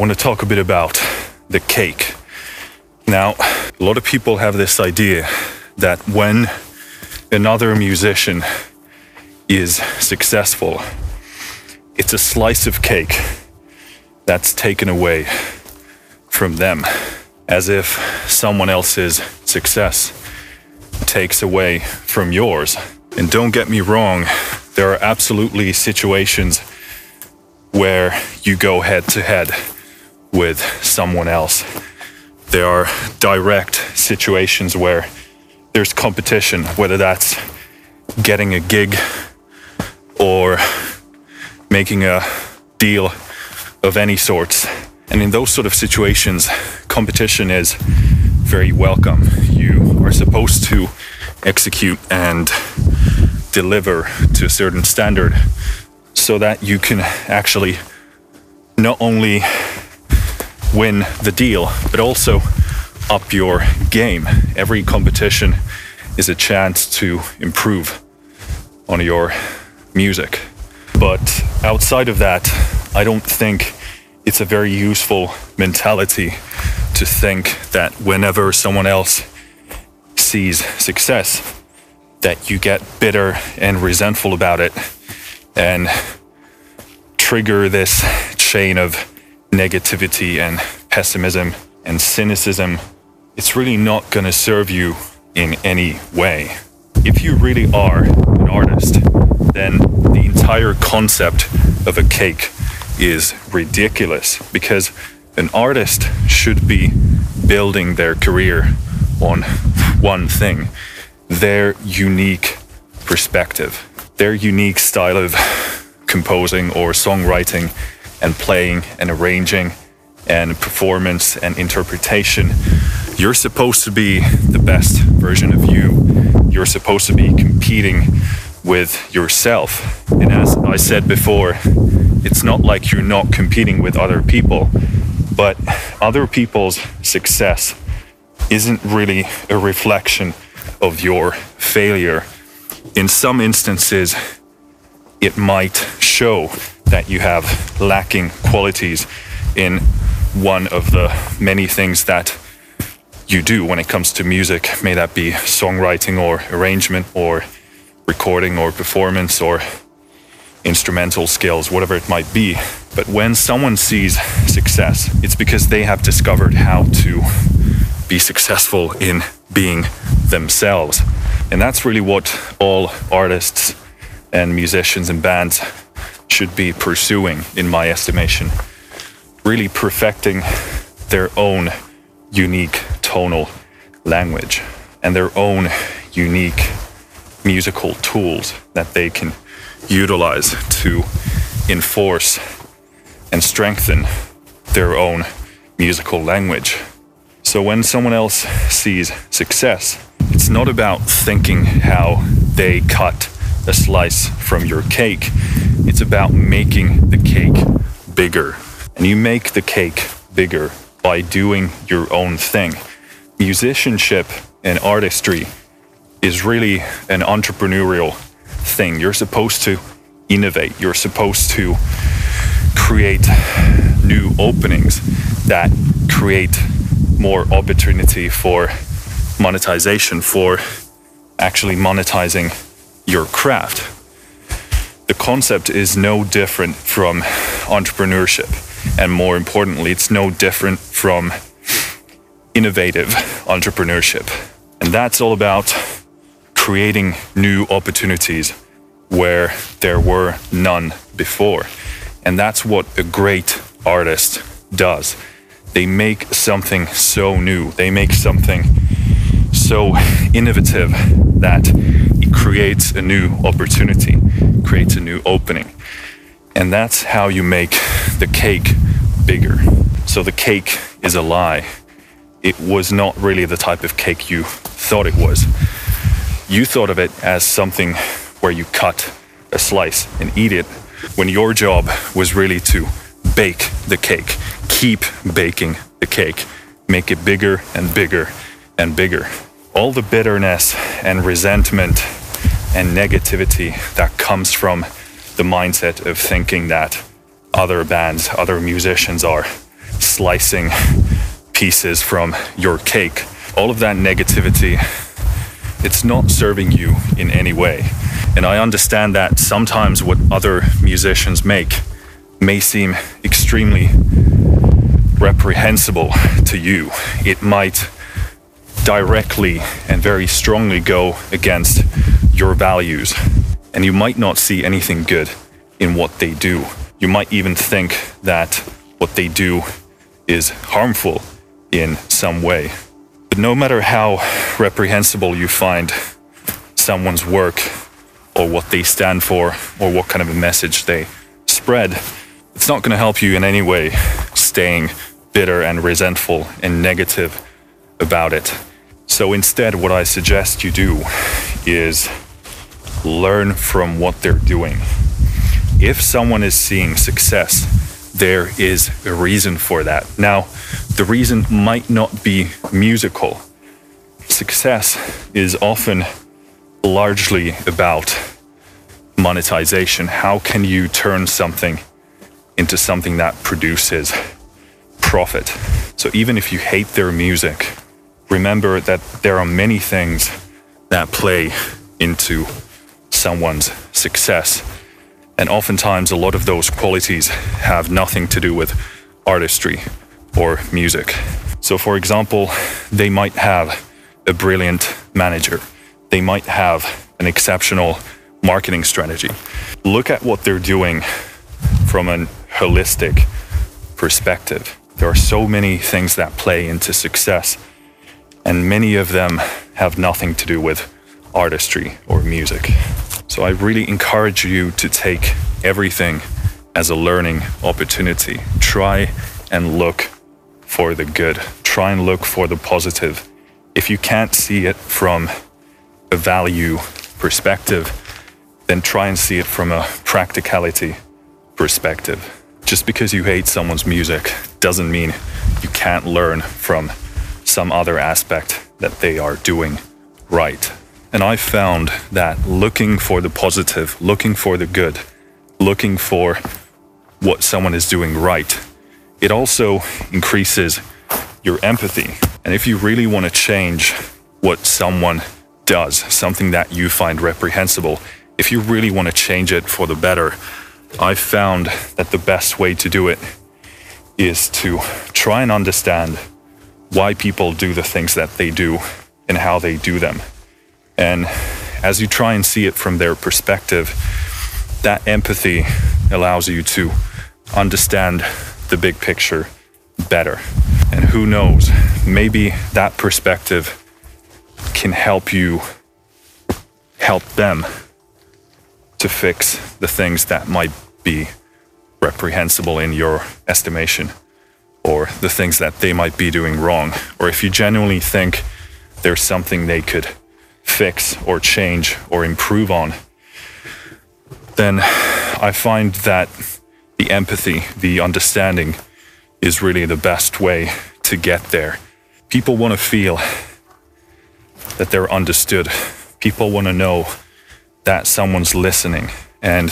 Want to talk a bit about the cake. Now, a lot of people have this idea that when another musician is successful, it's a slice of cake that's taken away from them, as if someone else's success takes away from yours. And don't get me wrong, there are absolutely situations where you go head to head with someone else. There are direct situations where there's competition, whether that's getting a gig or making a deal of any sorts. And in those sort of situations, competition is very welcome. You are supposed to execute and deliver to a certain standard so that you can actually not only win the deal, but also up your game. Every competition is a chance to improve on your music. But outside of that, I don't think it's a very useful mentality to think that whenever someone else sees success, that you get bitter and resentful about it and trigger this chain of negativity and pessimism and cynicism. It's really not going to serve you in any way. If you really are an artist, then the entire concept of a cake is ridiculous because an artist should be building their career on one thing their unique perspective, their unique style of composing or songwriting and playing and arranging and performance and interpretation. You're supposed to be the best version of you. You're supposed to be competing with yourself. And as I said before, it's not like you're not competing with other people, but other people's success isn't really a reflection of your failure. In some instances, it might show that you have lacking qualities in one of the many things that you do when it comes to music, may that be songwriting or arrangement or recording or performance or instrumental skills, whatever it might be. But when someone sees success, it's because they have discovered how to be successful in being themselves. And that's really what all artists and musicians and bands should be pursuing, in my estimation. Really perfecting their own unique tonal language and their own unique musical tools that they can utilize to enforce and strengthen their own musical language. So when someone else sees success, it's not about thinking how they cut a slice from your cake. It's about making the cake bigger. And you make the cake bigger by doing your own thing. Musicianship and artistry is really an entrepreneurial thing. You're supposed to innovate, you're supposed to create new openings that create more opportunity for monetization, for actually monetizing your craft. The concept is no different from entrepreneurship. And more importantly, it's no different from innovative entrepreneurship. And that's all about creating new opportunities where there were none before. And that's what a great artist does they make something so new. They make something so innovative that creates a new opportunity, creates a new opening. And that's how you make the cake bigger. So the cake is a lie. It was not really the type of cake you thought it was. You thought of it as something where you cut a slice and eat it when your job was really to bake the cake, keep baking the cake, make it bigger and bigger and bigger. All the bitterness and resentment and negativity that comes from the mindset of thinking that other bands, other musicians are slicing pieces from your cake. All of that negativity, it's not serving you in any way. And I understand that sometimes what other musicians make may seem extremely reprehensible to you. It might directly and very strongly go against your values. And you might not see anything good in what they do. You might even think that what they do is harmful in some way. But no matter how reprehensible you find someone's work or what they stand for or what kind of a message they spread, it's not going to help you in any way staying bitter and resentful and negative about it. So instead, what I suggest you do is learn from what they're doing. If someone is seeing success, there is a reason for that. Now, the reason might not be musical. Success is often largely about monetization. How can you turn something into something that produces profit? So even if you hate their music, remember that there are many things that play into someone's success. And oftentimes, a lot of those qualities have nothing to do with artistry or music. So, for example, they might have a brilliant manager, they might have an exceptional marketing strategy. Look at what they're doing from a holistic perspective. There are so many things that play into success, and many of them have nothing to do with artistry or music. So I really encourage you to take everything as a learning opportunity. Try and look for the good. Try and look for the positive. If you can't see it from a value perspective, then try and see it from a practicality perspective. Just because you hate someone's music doesn't mean you can't learn from some other aspect that they are doing right. And I found that looking for the positive, looking for the good, looking for what someone is doing right, it also increases your empathy. And if you really want to change what someone does, something that you find reprehensible, if you really want to change it for the better, I've found that the best way to do it is to try and understand why people do the things that they do and how they do them. And as you try and see it from their perspective, that empathy allows you to understand the big picture better. And who knows, maybe that perspective can help you help them to fix the things that might be reprehensible in your estimation or the things that they might be doing wrong. Or if you genuinely think there's something they could fix or change or improve on, then I find that the empathy, the understanding is really the best way to get there. People want to feel that they're understood. People want to know that someone's listening. And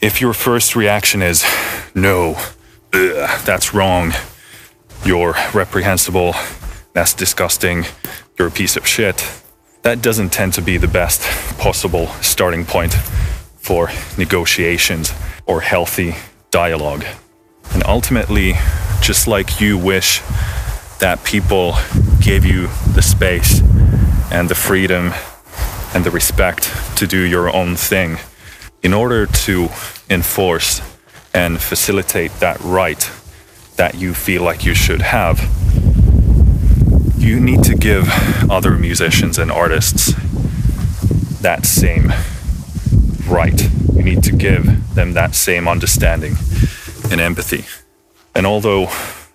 if your first reaction is, no, ugh, that's wrong, you're reprehensible, that's disgusting, you're a piece of shit, that doesn't tend to be the best possible starting point for negotiations or healthy dialogue. And ultimately, just like you wish that people gave you the space and the freedom and the respect to do your own thing, in order to enforce and facilitate that right that you feel like you should have, you need to give other musicians and artists that same right. You need to give them that same understanding and empathy. And although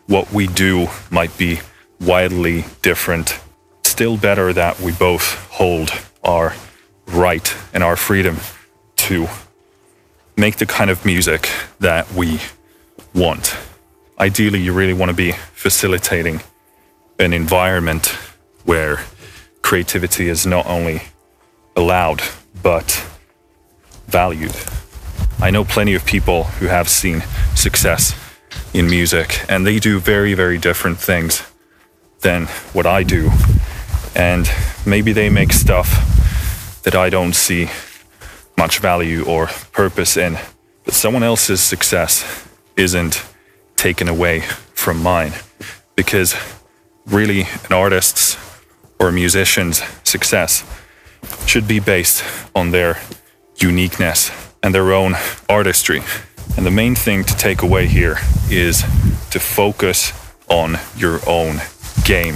what we do might be widely different, still better that we both hold our right and our freedom to make the kind of music that we want. Ideally, you really want to be facilitating an environment where creativity is not only allowed but valued. I know plenty of people who have seen success in music, and they do very, very different things than what I do. And maybe they make stuff that I don't see much value or purpose in. But someone else's success isn't taken away from mine because really an artist's or a musician's success should be based on their uniqueness and their own artistry. And the main thing to take away here is to focus on your own game.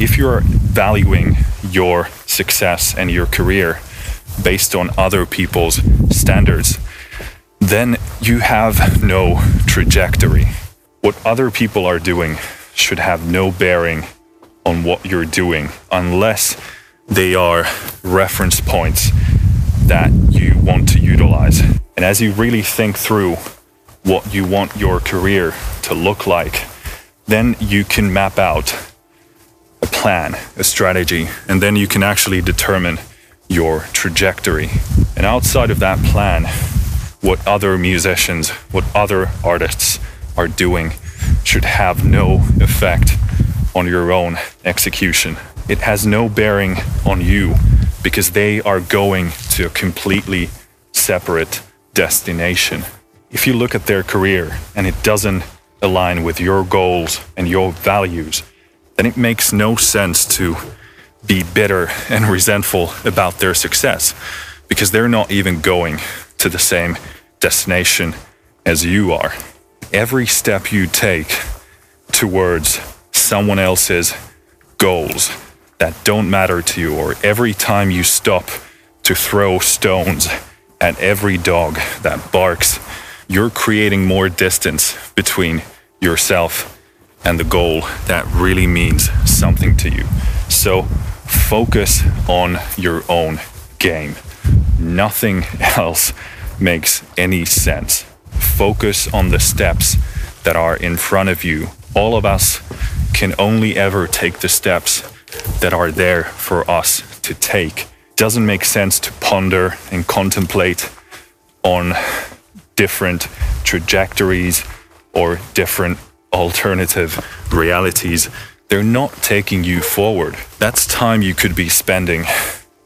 If you're valuing your success and your career based on other people's standards, then you have no trajectory. What other people are doing should have no bearing on what you're doing unless they are reference points that you want to utilize. And as you really think through what you want your career to look like, then you can map out a plan, a strategy, and then you can actually determine your trajectory. And outside of that plan, what other musicians, what other artists are doing should have no effect on your own execution. It has no bearing on you because they are going to a completely separate destination. If you look at their career and it doesn't align with your goals and your values, then it makes no sense to be bitter and resentful about their success because they're not even going to the same destination as you are. Every step you take towards someone else's goals that don't matter to you, or every time you stop to throw stones at every dog that barks, you're creating more distance between yourself and the goal that really means something to you. So focus on your own game. Nothing else makes any sense. Focus on the steps that are in front of you. All of us can only ever take the steps that are there for us to take. Doesn't make sense to ponder and contemplate on different trajectories or different alternative realities. They're not taking you forward. That's time you could be spending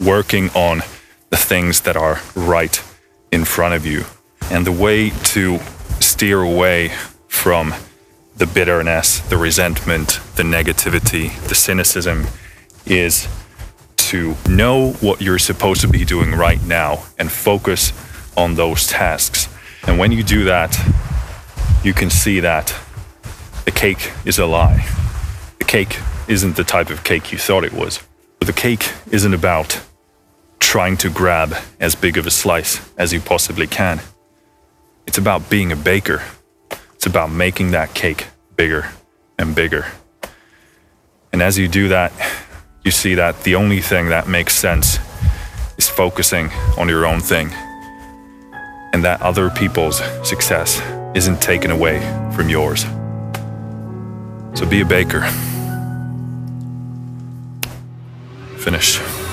working on the things that are right in front of you. And the way to steer away from the bitterness, the resentment, the negativity, the cynicism is to know what you're supposed to be doing right now and focus on those tasks. And when you do that, you can see that the cake is a lie. The cake isn't the type of cake you thought it was. But the cake isn't about trying to grab as big of a slice as you possibly can. It's about being a baker. It's about making that cake bigger and bigger. And as you do that, you see that the only thing that makes sense is focusing on your own thing. And that other people's success isn't taken away from yours. So be a baker. Finished.